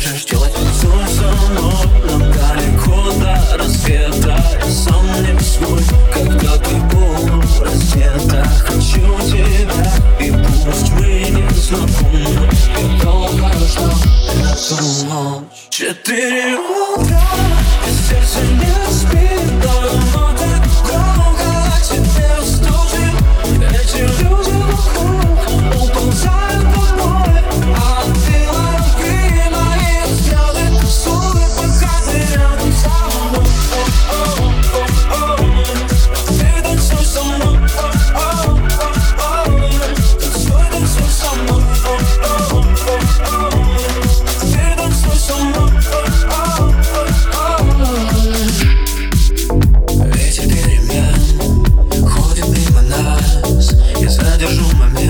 можешь делать Танцуй со мной, нам далеко до рассвета сам не свой, когда ты полураздета Хочу тебя, и пусть мы не знакомы. Я долго ждал эту ночь. Четыре утра. arranjo uma merda